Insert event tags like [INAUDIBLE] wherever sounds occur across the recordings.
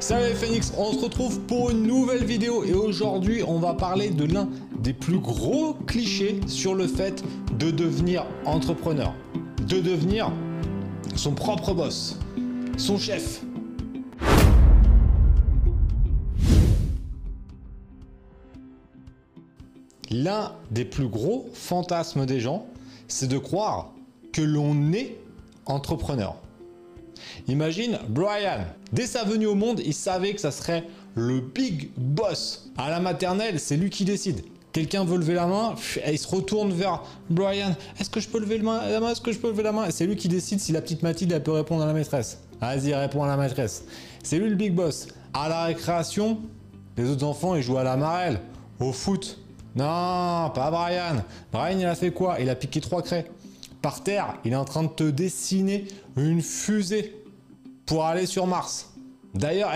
Salut Phoenix, on se retrouve pour une nouvelle vidéo et aujourd'hui on va parler de l'un des plus gros clichés sur le fait de devenir entrepreneur, de devenir son propre boss, son chef. L'un des plus gros fantasmes des gens, c'est de croire que l'on est entrepreneur. Imagine Brian, dès sa venue au monde, il savait que ça serait le big boss. À la maternelle, c'est lui qui décide. Quelqu'un veut lever la main, il se retourne vers Brian. Est-ce que je peux lever la main? Est-ce que je peux lever la main? C'est lui qui décide si la petite Mathilde elle peut répondre à la maîtresse. Vas-y, réponds à la maîtresse. C'est lui le big boss. À la récréation, les autres enfants ils jouent à la marelle, au foot. Non, pas Brian. Brian il a fait quoi? Il a piqué trois craies. Terre, il est en train de te dessiner une fusée pour aller sur Mars. D'ailleurs,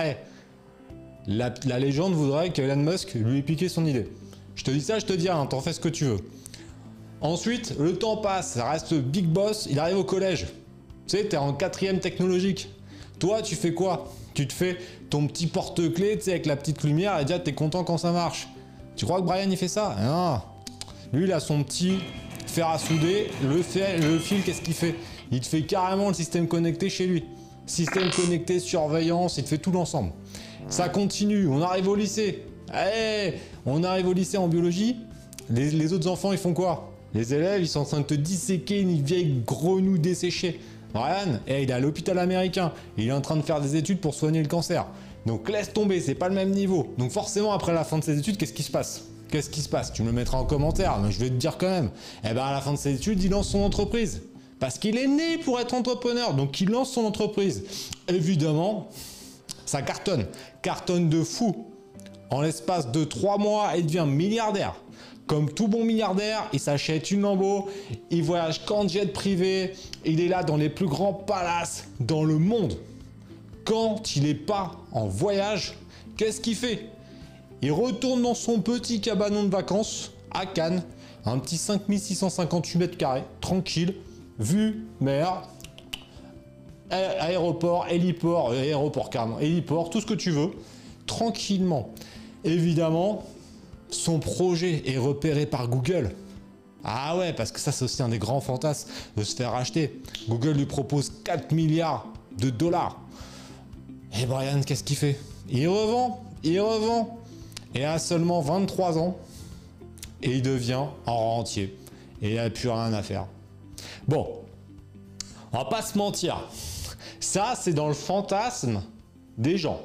la, légende voudrait qu'Elon Musk lui ait piqué son idée. Je te dis ça, je te dis rien, t'en fais ce que tu veux. Ensuite, le temps passe, ça reste Big Boss, il arrive au collège. Tu sais, t'es en quatrième technologique. Toi, tu fais quoi? Tu te fais ton petit porte-clés, tu sais, avec la petite lumière, et déjà, t'es content quand ça marche. Tu crois que Brian, il fait ça? Lui, il a son petit fer à souder, le, le fil, qu'est-ce qu'il fait? Il te fait carrément le système connecté chez lui. Système connecté, surveillance, il te fait tout l'ensemble. Ça continue, on arrive au lycée. Hey, on arrive au lycée en biologie. Les, autres enfants, ils font quoi? Les élèves, ils sont en train de te disséquer une vieille grenouille desséchée. Ryan, il est à l'hôpital américain. Il est en train de faire des études pour soigner le cancer. Donc laisse tomber, c'est pas le même niveau. Donc forcément, après la fin de ses études, qu'est-ce qui se passe? Qu'est-ce qui se passe? Tu me le mettras en commentaire, mais je vais te dire quand même. Eh ben à la fin de ses études, il lance son entreprise. Parce qu'il est né pour être entrepreneur, donc il lance son entreprise. Évidemment, ça cartonne. Cartonne de fou. En l'espace de trois mois, il devient milliardaire. Comme tout bon milliardaire, il s'achète une Lambo, il voyage qu'en jet privé, il est là dans les plus grands palaces dans le monde. Quand il n'est pas en voyage, qu'est-ce qu'il fait? Il retourne dans son petit cabanon de vacances à Cannes, un petit 5658 mètres carrés, tranquille, vue, mer, aéroport, héliport, euh, aéroport carrément, héliport, tout ce que tu veux, tranquillement. Évidemment, son projet est repéré par Google. Ah ouais, parce que ça c'est aussi un des grands fantasmes de se faire acheter. Google lui propose 4 milliards de dollars. Et Brian, qu'est-ce qu'il fait? Il revend, il revend. Et à seulement 23 ans, et il devient en rentier. Et il n'a plus rien à faire. Bon, on va pas se mentir. Ça, c'est dans le fantasme des gens.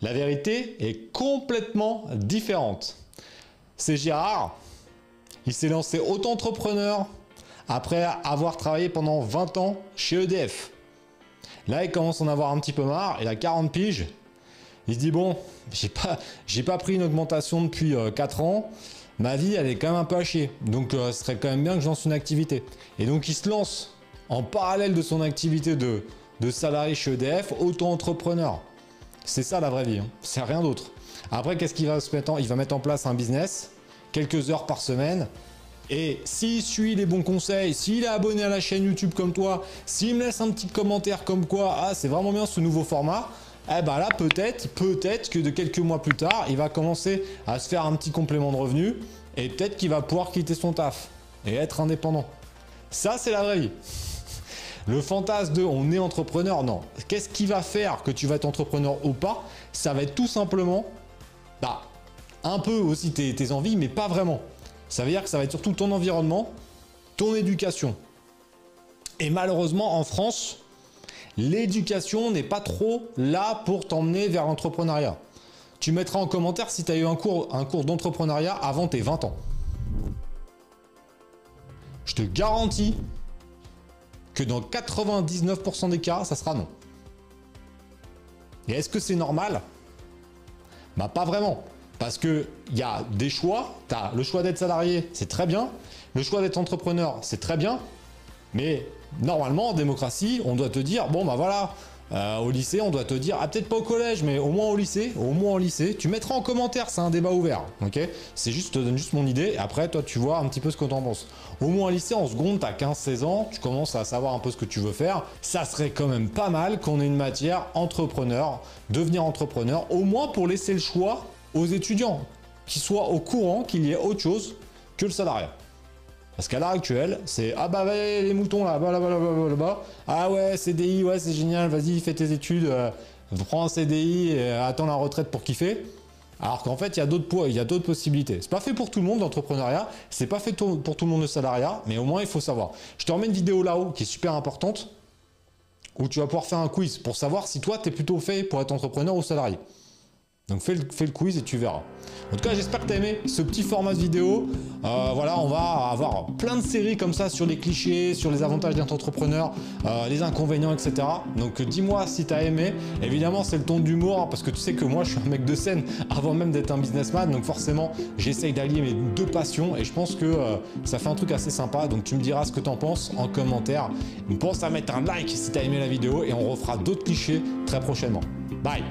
La vérité est complètement différente. C'est Gérard. Il s'est lancé auto-entrepreneur après avoir travaillé pendant 20 ans chez EDF. Là, il commence à en avoir un petit peu marre. Il a 40 piges. Il se dit bon, j'ai pas, pas pris une augmentation depuis 4 euh, ans ma vie elle est quand même un peu à chier. Donc euh, ce serait quand même bien que je lance une activité. Et donc il se lance en parallèle de son activité de, de salarié chez EDF, auto-entrepreneur. C'est ça la vraie vie, hein. c'est rien d'autre. Après, qu'est-ce qu'il va se mettre en Il va mettre en place un business, quelques heures par semaine. Et s'il suit les bons conseils, s'il est abonné à la chaîne YouTube comme toi, s'il me laisse un petit commentaire comme quoi, ah c'est vraiment bien ce nouveau format, eh ben là peut-être, peut-être que de quelques mois plus tard, il va commencer à se faire un petit complément de revenu et peut-être qu'il va pouvoir quitter son taf et être indépendant. Ça, c'est la vraie vie. [LAUGHS] Le fantasme de on est entrepreneur, non. Qu'est-ce qui va faire que tu vas être entrepreneur ou pas? Ça va être tout simplement, bah, un peu aussi tes, tes envies, mais pas vraiment. Ça veut dire que ça va être surtout ton environnement, ton éducation. Et malheureusement, en France, l'éducation n'est pas trop là pour t'emmener vers l'entrepreneuriat. Tu mettras en commentaire si tu as eu un cours, un cours d'entrepreneuriat avant tes 20 ans. Je te garantis que dans 99% des cas, ça sera non. Et est-ce que c'est normal? Bah pas vraiment. Parce qu'il y a des choix. Tu le choix d'être salarié, c'est très bien. Le choix d'être entrepreneur, c'est très bien. Mais normalement, en démocratie, on doit te dire, bon bah voilà, euh, au lycée, on doit te dire, ah peut-être pas au collège, mais au moins au lycée, au moins au lycée, tu mettras en commentaire, c'est un débat ouvert, ok? C'est juste, je te donne juste mon idée, après toi tu vois un petit peu ce que t'en penses. Au moins au lycée, en seconde, t'as 15-16 ans, tu commences à savoir un peu ce que tu veux faire, ça serait quand même pas mal qu'on ait une matière entrepreneur, devenir entrepreneur, au moins pour laisser le choix aux étudiants, qu'ils soient au courant qu'il y ait autre chose que le salariat. Parce qu'à l'heure actuelle, c'est ah bah les moutons là, bah, là, bas là, bas là, bas ah ouais CDI, ouais c'est génial, vas-y fais tes études, euh, prends un CDI et attends la retraite pour kiffer. Alors qu'en fait, il y a d'autres il y a d'autres possibilités. C'est pas fait pour tout le monde l'entrepreneuriat, c'est pas fait pour tout le monde le salariat, mais au moins il faut savoir. Je te remets une vidéo là-haut qui est super importante où tu vas pouvoir faire un quiz pour savoir si toi tu es plutôt fait pour être entrepreneur ou salarié. Donc fais le, quiz et tu verras. En tout cas, j'espère que tu as aimé ce petit format de vidéo. Euh, voilà, on va avoir plein de séries comme ça sur les clichés, sur les avantages d'être entrepreneur, euh, les inconvénients, etc. Donc dis-moi si tu as aimé. Évidemment, c'est le ton d'humour, hein, parce que tu sais que moi, je suis un mec de scène [LAUGHS] avant même d'être un businessman. Donc forcément, j'essaye d'allier mes deux passions et je pense que euh, ça fait un truc assez sympa. Donc tu me diras ce que tu en penses en commentaire. Pense à mettre un like si tu as aimé la vidéo et on refera d'autres clichés très prochainement. Bye